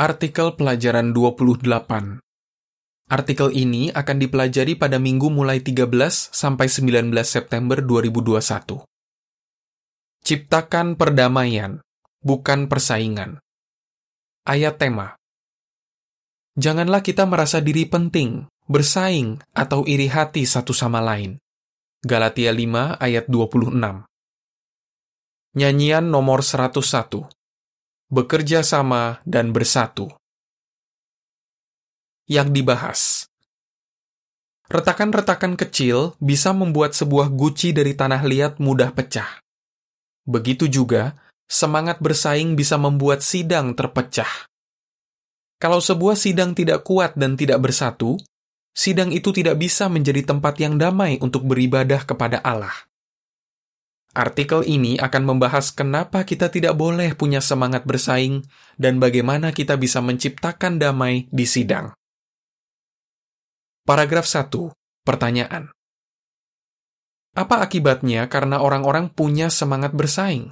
Artikel pelajaran 28 Artikel ini akan dipelajari pada minggu mulai 13 sampai 19 September 2021. Ciptakan perdamaian, bukan persaingan. Ayat tema Janganlah kita merasa diri penting, bersaing, atau iri hati satu sama lain. Galatia 5 ayat 26 Nyanyian nomor 101 bekerja sama, dan bersatu. Yang dibahas Retakan-retakan kecil bisa membuat sebuah guci dari tanah liat mudah pecah. Begitu juga, semangat bersaing bisa membuat sidang terpecah. Kalau sebuah sidang tidak kuat dan tidak bersatu, sidang itu tidak bisa menjadi tempat yang damai untuk beribadah kepada Allah. Artikel ini akan membahas kenapa kita tidak boleh punya semangat bersaing dan bagaimana kita bisa menciptakan damai di sidang. Paragraf 1. Pertanyaan. Apa akibatnya karena orang-orang punya semangat bersaing?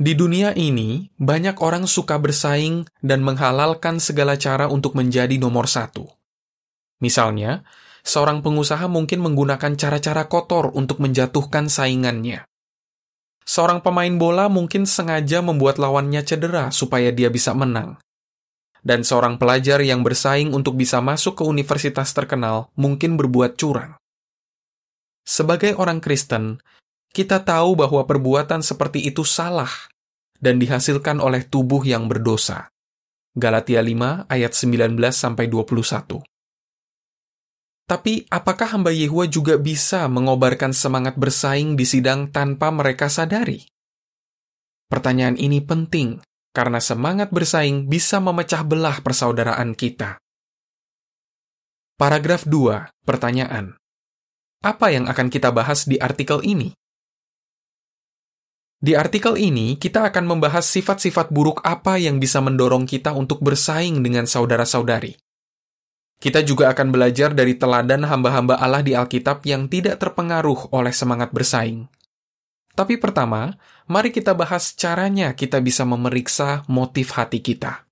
Di dunia ini, banyak orang suka bersaing dan menghalalkan segala cara untuk menjadi nomor satu. Misalnya, seorang pengusaha mungkin menggunakan cara-cara kotor untuk menjatuhkan saingannya. Seorang pemain bola mungkin sengaja membuat lawannya cedera supaya dia bisa menang. Dan seorang pelajar yang bersaing untuk bisa masuk ke universitas terkenal mungkin berbuat curang. Sebagai orang Kristen, kita tahu bahwa perbuatan seperti itu salah dan dihasilkan oleh tubuh yang berdosa. Galatia 5 ayat 19 sampai 21. Tapi apakah hamba Yehua juga bisa mengobarkan semangat bersaing di sidang tanpa mereka sadari? Pertanyaan ini penting karena semangat bersaing bisa memecah belah persaudaraan kita. Paragraf 2, pertanyaan. Apa yang akan kita bahas di artikel ini? Di artikel ini, kita akan membahas sifat-sifat buruk apa yang bisa mendorong kita untuk bersaing dengan saudara-saudari. Kita juga akan belajar dari teladan hamba-hamba Allah di Alkitab yang tidak terpengaruh oleh semangat bersaing. Tapi pertama, mari kita bahas caranya kita bisa memeriksa motif hati kita.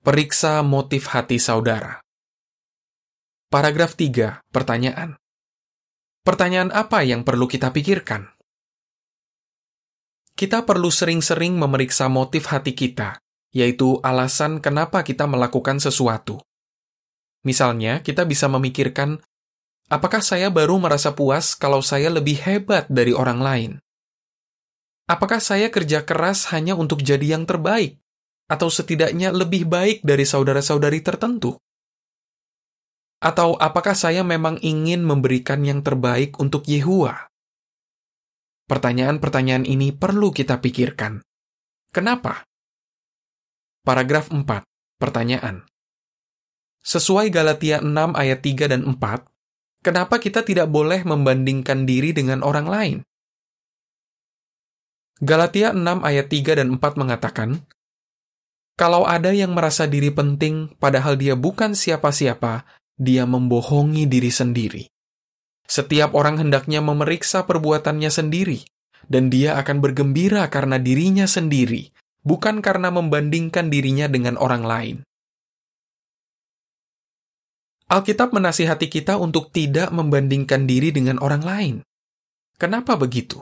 Periksa motif hati saudara. Paragraf 3, pertanyaan. Pertanyaan apa yang perlu kita pikirkan? Kita perlu sering-sering memeriksa motif hati kita yaitu alasan kenapa kita melakukan sesuatu. Misalnya, kita bisa memikirkan, apakah saya baru merasa puas kalau saya lebih hebat dari orang lain? Apakah saya kerja keras hanya untuk jadi yang terbaik, atau setidaknya lebih baik dari saudara-saudari tertentu? Atau apakah saya memang ingin memberikan yang terbaik untuk Yehua? Pertanyaan-pertanyaan ini perlu kita pikirkan. Kenapa? Paragraf 4. Pertanyaan. Sesuai Galatia 6 ayat 3 dan 4, kenapa kita tidak boleh membandingkan diri dengan orang lain? Galatia 6 ayat 3 dan 4 mengatakan, Kalau ada yang merasa diri penting padahal dia bukan siapa-siapa, dia membohongi diri sendiri. Setiap orang hendaknya memeriksa perbuatannya sendiri, dan dia akan bergembira karena dirinya sendiri, bukan karena membandingkan dirinya dengan orang lain. Alkitab menasihati kita untuk tidak membandingkan diri dengan orang lain. Kenapa begitu?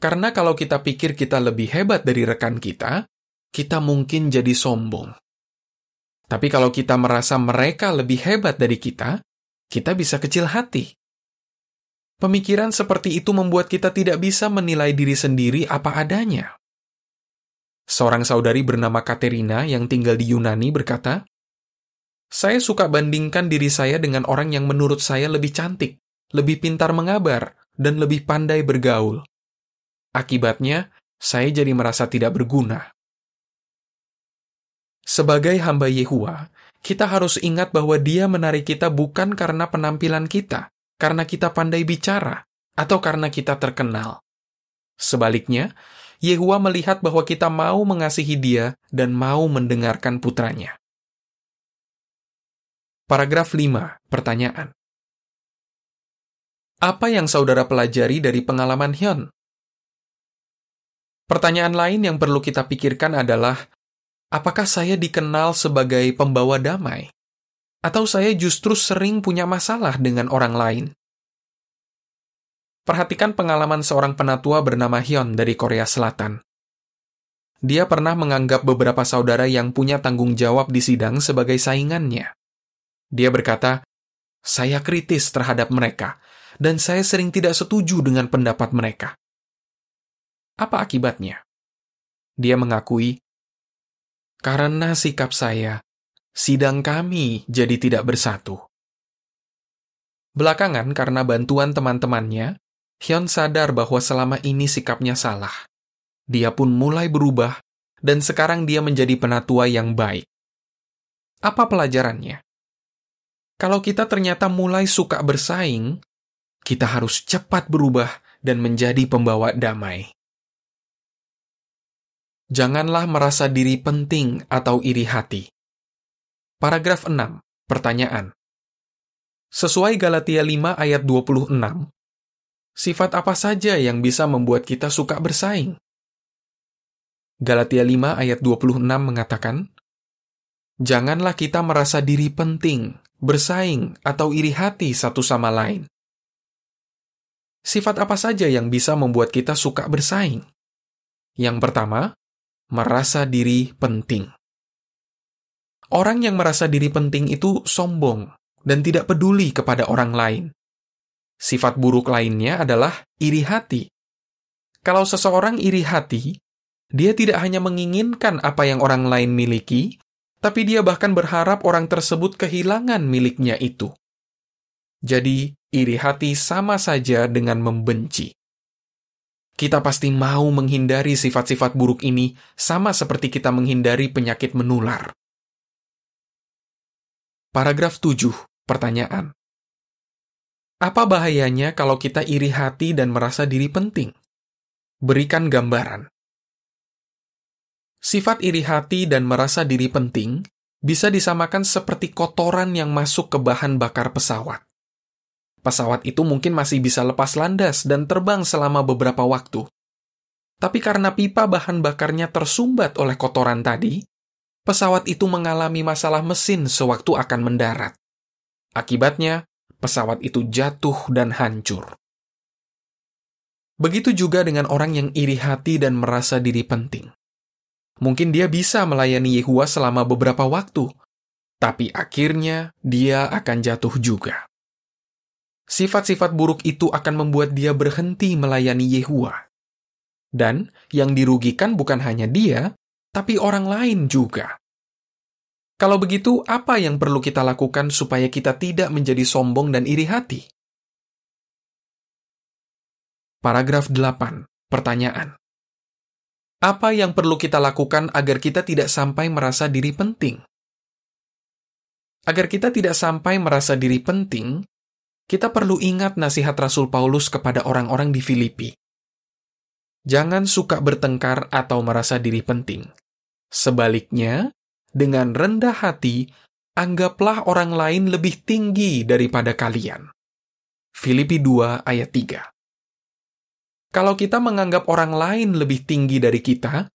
Karena kalau kita pikir kita lebih hebat dari rekan kita, kita mungkin jadi sombong. Tapi kalau kita merasa mereka lebih hebat dari kita, kita bisa kecil hati. Pemikiran seperti itu membuat kita tidak bisa menilai diri sendiri apa adanya. Seorang saudari bernama Katerina yang tinggal di Yunani berkata, Saya suka bandingkan diri saya dengan orang yang menurut saya lebih cantik, lebih pintar mengabar, dan lebih pandai bergaul. Akibatnya, saya jadi merasa tidak berguna. Sebagai hamba Yehua, kita harus ingat bahwa dia menarik kita bukan karena penampilan kita, karena kita pandai bicara, atau karena kita terkenal. Sebaliknya, Yehua melihat bahwa kita mau mengasihi dia dan mau mendengarkan putranya. Paragraf 5. Pertanyaan. Apa yang saudara pelajari dari pengalaman Hyun? Pertanyaan lain yang perlu kita pikirkan adalah, apakah saya dikenal sebagai pembawa damai? Atau saya justru sering punya masalah dengan orang lain? Perhatikan pengalaman seorang penatua bernama Hyun dari Korea Selatan. Dia pernah menganggap beberapa saudara yang punya tanggung jawab di sidang sebagai saingannya. Dia berkata, "Saya kritis terhadap mereka, dan saya sering tidak setuju dengan pendapat mereka." Apa akibatnya? Dia mengakui, "Karena sikap saya, sidang kami jadi tidak bersatu." Belakangan, karena bantuan teman-temannya, Hyun sadar bahwa selama ini sikapnya salah. Dia pun mulai berubah, dan sekarang dia menjadi penatua yang baik. Apa pelajarannya? Kalau kita ternyata mulai suka bersaing, kita harus cepat berubah dan menjadi pembawa damai. Janganlah merasa diri penting atau iri hati. Paragraf 6. Pertanyaan. Sesuai Galatia 5 ayat 26, Sifat apa saja yang bisa membuat kita suka bersaing? Galatia 5 ayat 26 mengatakan, Janganlah kita merasa diri penting, bersaing, atau iri hati satu sama lain. Sifat apa saja yang bisa membuat kita suka bersaing? Yang pertama, merasa diri penting. Orang yang merasa diri penting itu sombong dan tidak peduli kepada orang lain. Sifat buruk lainnya adalah iri hati. Kalau seseorang iri hati, dia tidak hanya menginginkan apa yang orang lain miliki, tapi dia bahkan berharap orang tersebut kehilangan miliknya itu. Jadi, iri hati sama saja dengan membenci. Kita pasti mau menghindari sifat-sifat buruk ini, sama seperti kita menghindari penyakit menular. Paragraf 7. Pertanyaan. Apa bahayanya kalau kita iri hati dan merasa diri penting? Berikan gambaran. Sifat iri hati dan merasa diri penting bisa disamakan seperti kotoran yang masuk ke bahan bakar pesawat. Pesawat itu mungkin masih bisa lepas landas dan terbang selama beberapa waktu. Tapi karena pipa bahan bakarnya tersumbat oleh kotoran tadi, pesawat itu mengalami masalah mesin sewaktu akan mendarat. Akibatnya, pesawat itu jatuh dan hancur. Begitu juga dengan orang yang iri hati dan merasa diri penting. Mungkin dia bisa melayani Yehua selama beberapa waktu, tapi akhirnya dia akan jatuh juga. Sifat-sifat buruk itu akan membuat dia berhenti melayani Yehua. Dan yang dirugikan bukan hanya dia, tapi orang lain juga. Kalau begitu, apa yang perlu kita lakukan supaya kita tidak menjadi sombong dan iri hati? Paragraf 8. Pertanyaan. Apa yang perlu kita lakukan agar kita tidak sampai merasa diri penting? Agar kita tidak sampai merasa diri penting, kita perlu ingat nasihat Rasul Paulus kepada orang-orang di Filipi. Jangan suka bertengkar atau merasa diri penting. Sebaliknya, dengan rendah hati, anggaplah orang lain lebih tinggi daripada kalian. Filipi 2 ayat 3 Kalau kita menganggap orang lain lebih tinggi dari kita,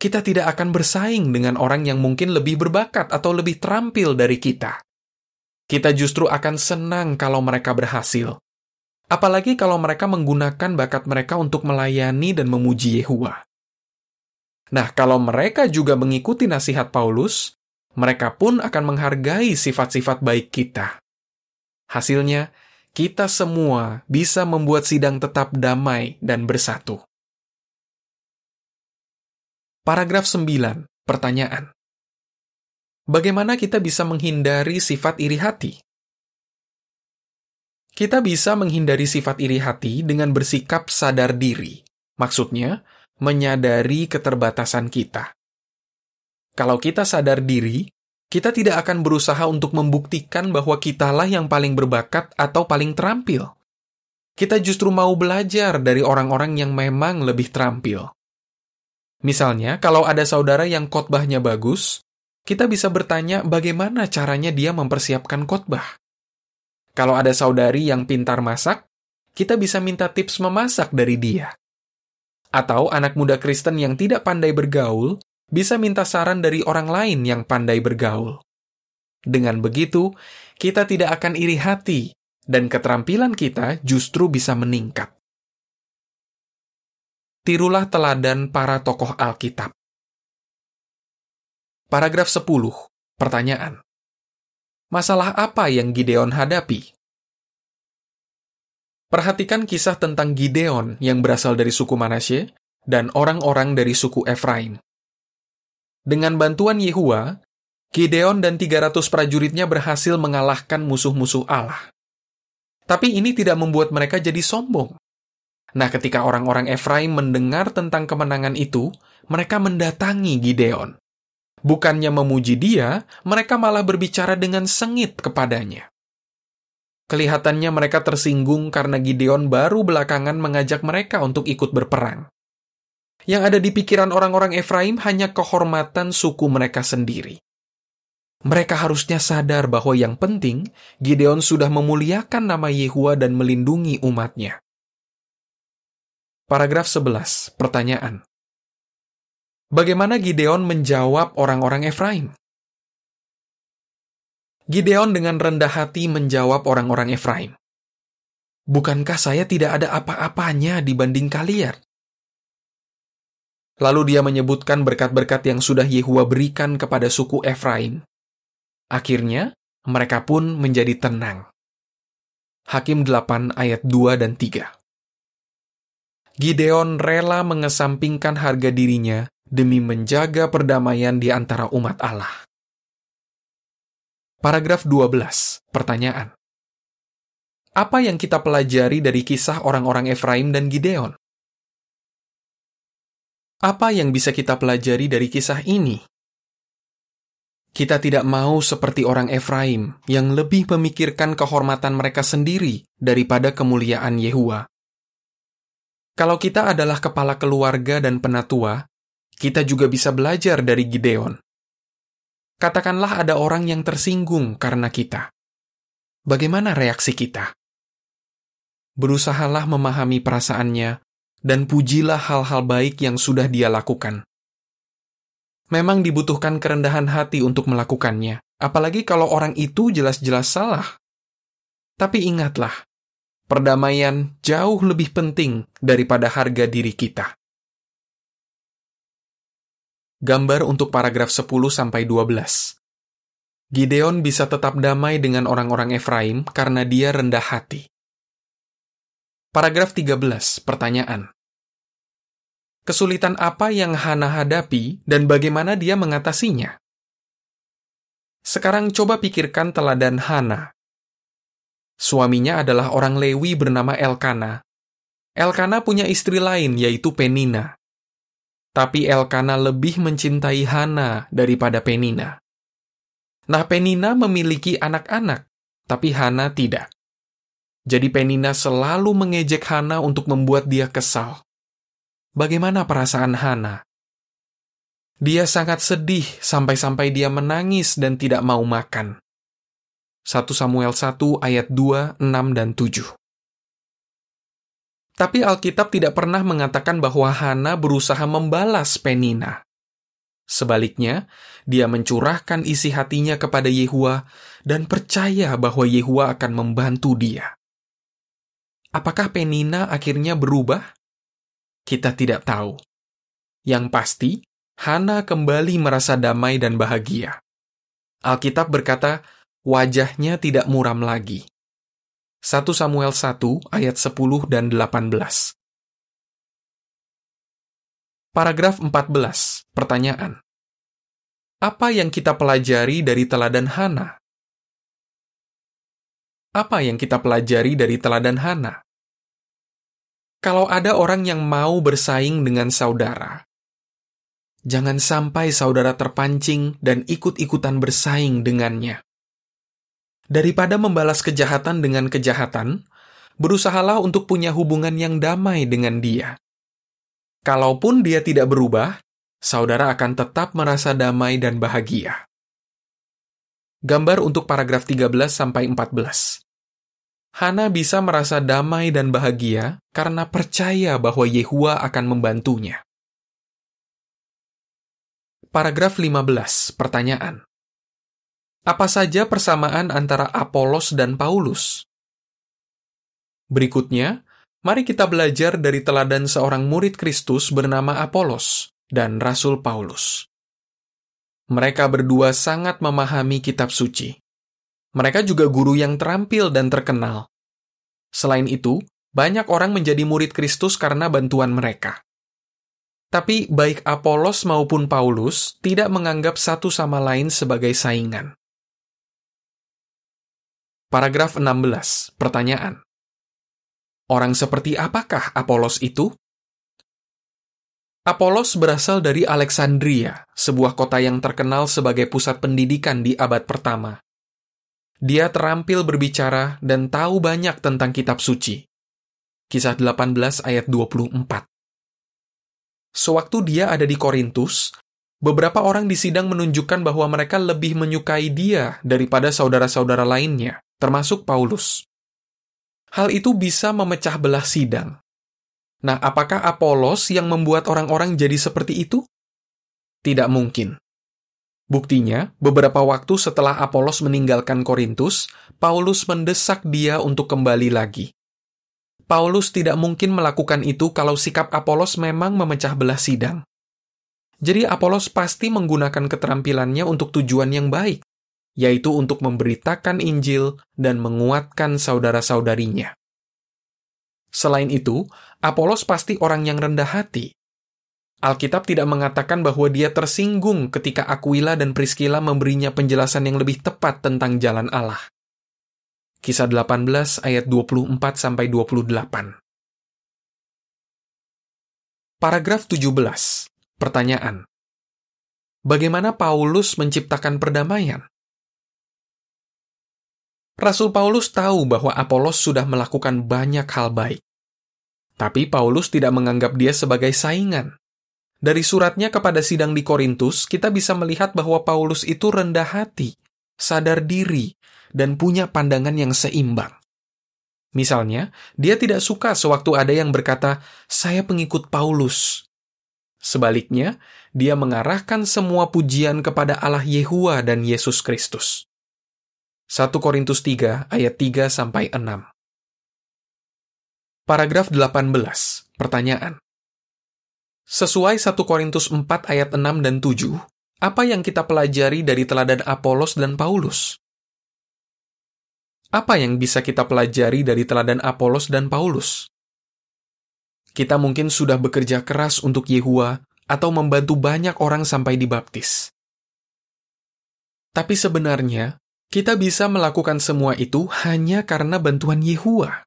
kita tidak akan bersaing dengan orang yang mungkin lebih berbakat atau lebih terampil dari kita. Kita justru akan senang kalau mereka berhasil. Apalagi kalau mereka menggunakan bakat mereka untuk melayani dan memuji Yehua. Nah, kalau mereka juga mengikuti nasihat Paulus, mereka pun akan menghargai sifat-sifat baik kita. Hasilnya, kita semua bisa membuat sidang tetap damai dan bersatu. Paragraf 9. Pertanyaan. Bagaimana kita bisa menghindari sifat iri hati? Kita bisa menghindari sifat iri hati dengan bersikap sadar diri. Maksudnya, menyadari keterbatasan kita. Kalau kita sadar diri, kita tidak akan berusaha untuk membuktikan bahwa kitalah yang paling berbakat atau paling terampil. Kita justru mau belajar dari orang-orang yang memang lebih terampil. Misalnya, kalau ada saudara yang khotbahnya bagus, kita bisa bertanya bagaimana caranya dia mempersiapkan khotbah. Kalau ada saudari yang pintar masak, kita bisa minta tips memasak dari dia. Atau anak muda Kristen yang tidak pandai bergaul bisa minta saran dari orang lain yang pandai bergaul. Dengan begitu, kita tidak akan iri hati dan keterampilan kita justru bisa meningkat. Tirulah teladan para tokoh Alkitab. Paragraf 10. Pertanyaan. Masalah apa yang Gideon hadapi? Perhatikan kisah tentang Gideon yang berasal dari suku Manasye dan orang-orang dari suku Efraim. Dengan bantuan Yehua, Gideon dan 300 prajuritnya berhasil mengalahkan musuh-musuh Allah. Tapi ini tidak membuat mereka jadi sombong. Nah, ketika orang-orang Efraim mendengar tentang kemenangan itu, mereka mendatangi Gideon. Bukannya memuji dia, mereka malah berbicara dengan sengit kepadanya. Kelihatannya mereka tersinggung karena Gideon baru belakangan mengajak mereka untuk ikut berperang. Yang ada di pikiran orang-orang Efraim hanya kehormatan suku mereka sendiri. Mereka harusnya sadar bahwa yang penting, Gideon sudah memuliakan nama Yehua dan melindungi umatnya. Paragraf 11. Pertanyaan. Bagaimana Gideon menjawab orang-orang Efraim? Gideon dengan rendah hati menjawab orang-orang Efraim. Bukankah saya tidak ada apa-apanya dibanding kalian? Lalu dia menyebutkan berkat-berkat yang sudah Yehua berikan kepada suku Efraim. Akhirnya, mereka pun menjadi tenang. Hakim 8 ayat 2 dan 3 Gideon rela mengesampingkan harga dirinya demi menjaga perdamaian di antara umat Allah. Paragraf 12. Pertanyaan. Apa yang kita pelajari dari kisah orang-orang Efraim dan Gideon? Apa yang bisa kita pelajari dari kisah ini? Kita tidak mau seperti orang Efraim yang lebih memikirkan kehormatan mereka sendiri daripada kemuliaan Yehua. Kalau kita adalah kepala keluarga dan penatua, kita juga bisa belajar dari Gideon Katakanlah ada orang yang tersinggung karena kita. Bagaimana reaksi kita? Berusahalah memahami perasaannya dan pujilah hal-hal baik yang sudah dia lakukan. Memang dibutuhkan kerendahan hati untuk melakukannya, apalagi kalau orang itu jelas-jelas salah. Tapi ingatlah, perdamaian jauh lebih penting daripada harga diri kita. Gambar untuk paragraf 10 sampai 12. Gideon bisa tetap damai dengan orang-orang Efraim karena dia rendah hati. Paragraf 13, pertanyaan. Kesulitan apa yang Hana hadapi dan bagaimana dia mengatasinya? Sekarang coba pikirkan teladan Hana. Suaminya adalah orang Lewi bernama Elkana. Elkana punya istri lain yaitu Penina. Tapi Elkana lebih mencintai Hana daripada Penina. Nah, Penina memiliki anak-anak, tapi Hana tidak. Jadi Penina selalu mengejek Hana untuk membuat dia kesal. Bagaimana perasaan Hana? Dia sangat sedih sampai-sampai dia menangis dan tidak mau makan. 1 Samuel 1 ayat 2, 6, dan 7. Tapi Alkitab tidak pernah mengatakan bahwa Hana berusaha membalas Penina. Sebaliknya, dia mencurahkan isi hatinya kepada Yehua dan percaya bahwa Yehua akan membantu dia. Apakah Penina akhirnya berubah? Kita tidak tahu. Yang pasti, Hana kembali merasa damai dan bahagia. Alkitab berkata, wajahnya tidak muram lagi. 1 Samuel 1 ayat 10 dan 18. Paragraf 14. Pertanyaan. Apa yang kita pelajari dari teladan Hana? Apa yang kita pelajari dari teladan Hana? Kalau ada orang yang mau bersaing dengan saudara, jangan sampai saudara terpancing dan ikut-ikutan bersaing dengannya. Daripada membalas kejahatan dengan kejahatan, berusahalah untuk punya hubungan yang damai dengan dia. Kalaupun dia tidak berubah, saudara akan tetap merasa damai dan bahagia. Gambar untuk paragraf 13 sampai 14. Hana bisa merasa damai dan bahagia karena percaya bahwa Yehua akan membantunya. Paragraf 15, pertanyaan. Apa saja persamaan antara Apolos dan Paulus? Berikutnya, mari kita belajar dari teladan seorang murid Kristus bernama Apolos dan Rasul Paulus. Mereka berdua sangat memahami kitab suci. Mereka juga guru yang terampil dan terkenal. Selain itu, banyak orang menjadi murid Kristus karena bantuan mereka. Tapi baik Apolos maupun Paulus tidak menganggap satu sama lain sebagai saingan. Paragraf 16. Pertanyaan. Orang seperti apakah Apolos itu? Apolos berasal dari Alexandria, sebuah kota yang terkenal sebagai pusat pendidikan di abad pertama. Dia terampil berbicara dan tahu banyak tentang kitab suci. Kisah 18 ayat 24. Sewaktu dia ada di Korintus, beberapa orang di sidang menunjukkan bahwa mereka lebih menyukai dia daripada saudara-saudara lainnya, termasuk Paulus. Hal itu bisa memecah belah sidang. Nah, apakah Apolos yang membuat orang-orang jadi seperti itu? Tidak mungkin. Buktinya, beberapa waktu setelah Apolos meninggalkan Korintus, Paulus mendesak dia untuk kembali lagi. Paulus tidak mungkin melakukan itu kalau sikap Apolos memang memecah belah sidang. Jadi Apolos pasti menggunakan keterampilannya untuk tujuan yang baik, yaitu untuk memberitakan Injil dan menguatkan saudara-saudarinya. Selain itu, Apolos pasti orang yang rendah hati, Alkitab tidak mengatakan bahwa dia tersinggung ketika Aquila dan Priscilla memberinya penjelasan yang lebih tepat tentang jalan Allah. Kisah 18 ayat 24 sampai 28. Paragraf 17. Pertanyaan. Bagaimana Paulus menciptakan perdamaian? Rasul Paulus tahu bahwa Apolos sudah melakukan banyak hal baik. Tapi Paulus tidak menganggap dia sebagai saingan. Dari suratnya kepada sidang di Korintus, kita bisa melihat bahwa Paulus itu rendah hati, sadar diri, dan punya pandangan yang seimbang. Misalnya, dia tidak suka sewaktu ada yang berkata, "Saya pengikut Paulus." Sebaliknya, dia mengarahkan semua pujian kepada Allah Yehua dan Yesus Kristus. 1 Korintus 3 ayat 3 sampai 6. Paragraf 18. Pertanyaan. Sesuai 1 Korintus 4 ayat 6 dan 7, apa yang kita pelajari dari teladan Apolos dan Paulus? Apa yang bisa kita pelajari dari teladan Apolos dan Paulus? Kita mungkin sudah bekerja keras untuk Yehua atau membantu banyak orang sampai dibaptis. Tapi sebenarnya, kita bisa melakukan semua itu hanya karena bantuan Yehua.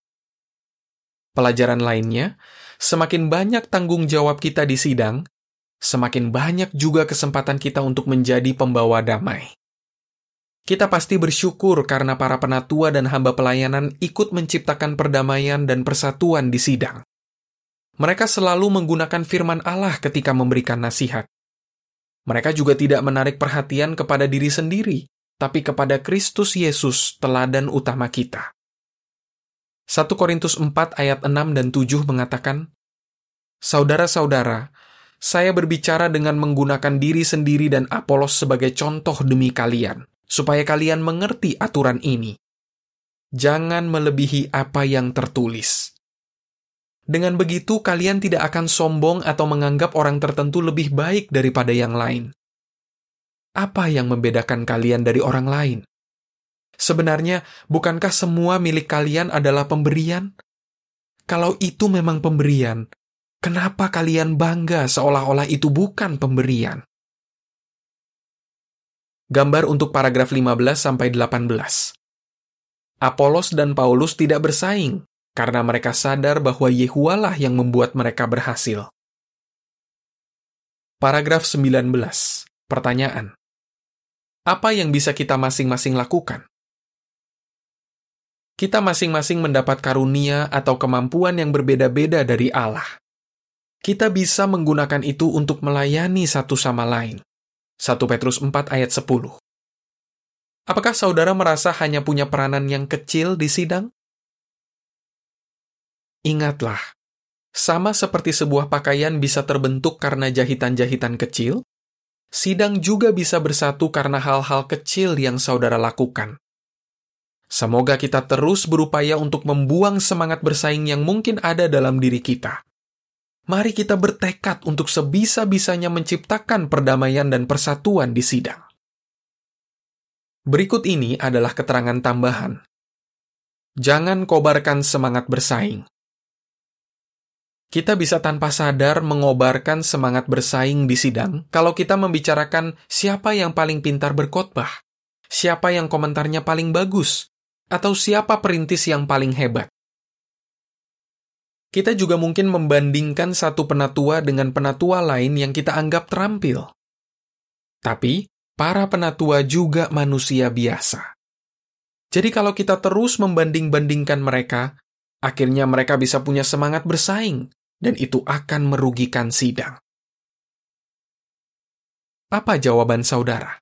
Pelajaran lainnya, semakin banyak tanggung jawab kita di sidang, semakin banyak juga kesempatan kita untuk menjadi pembawa damai. Kita pasti bersyukur karena para penatua dan hamba pelayanan ikut menciptakan perdamaian dan persatuan di sidang. Mereka selalu menggunakan firman Allah ketika memberikan nasihat. Mereka juga tidak menarik perhatian kepada diri sendiri, tapi kepada Kristus Yesus, teladan utama kita. 1 Korintus 4 ayat 6 dan 7 mengatakan, Saudara-saudara, saya berbicara dengan menggunakan diri sendiri dan Apolos sebagai contoh demi kalian, supaya kalian mengerti aturan ini. Jangan melebihi apa yang tertulis. Dengan begitu, kalian tidak akan sombong atau menganggap orang tertentu lebih baik daripada yang lain. Apa yang membedakan kalian dari orang lain? Sebenarnya, bukankah semua milik kalian adalah pemberian? Kalau itu memang pemberian, kenapa kalian bangga seolah-olah itu bukan pemberian? Gambar untuk paragraf 15 sampai 18. Apolos dan Paulus tidak bersaing karena mereka sadar bahwa Yehualah yang membuat mereka berhasil. Paragraf 19. Pertanyaan. Apa yang bisa kita masing-masing lakukan? kita masing-masing mendapat karunia atau kemampuan yang berbeda-beda dari Allah. Kita bisa menggunakan itu untuk melayani satu sama lain. 1 Petrus 4 ayat 10. Apakah saudara merasa hanya punya peranan yang kecil di sidang? Ingatlah, sama seperti sebuah pakaian bisa terbentuk karena jahitan-jahitan kecil, sidang juga bisa bersatu karena hal-hal kecil yang saudara lakukan. Semoga kita terus berupaya untuk membuang semangat bersaing yang mungkin ada dalam diri kita. Mari kita bertekad untuk sebisa-bisanya menciptakan perdamaian dan persatuan di sidang. Berikut ini adalah keterangan tambahan. Jangan kobarkan semangat bersaing. Kita bisa tanpa sadar mengobarkan semangat bersaing di sidang kalau kita membicarakan siapa yang paling pintar berkhotbah, siapa yang komentarnya paling bagus, atau siapa perintis yang paling hebat. Kita juga mungkin membandingkan satu penatua dengan penatua lain yang kita anggap terampil. Tapi, para penatua juga manusia biasa. Jadi kalau kita terus membanding-bandingkan mereka, akhirnya mereka bisa punya semangat bersaing, dan itu akan merugikan sidang. Apa jawaban saudara?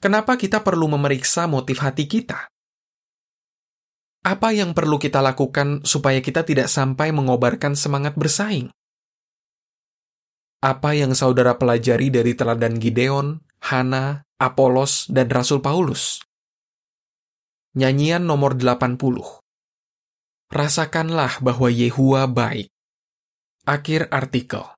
Kenapa kita perlu memeriksa motif hati kita? Apa yang perlu kita lakukan supaya kita tidak sampai mengobarkan semangat bersaing? Apa yang saudara pelajari dari teladan Gideon, Hana, Apolos, dan Rasul Paulus? Nyanyian nomor 80 rasakanlah bahwa Yehua baik. Akhir artikel.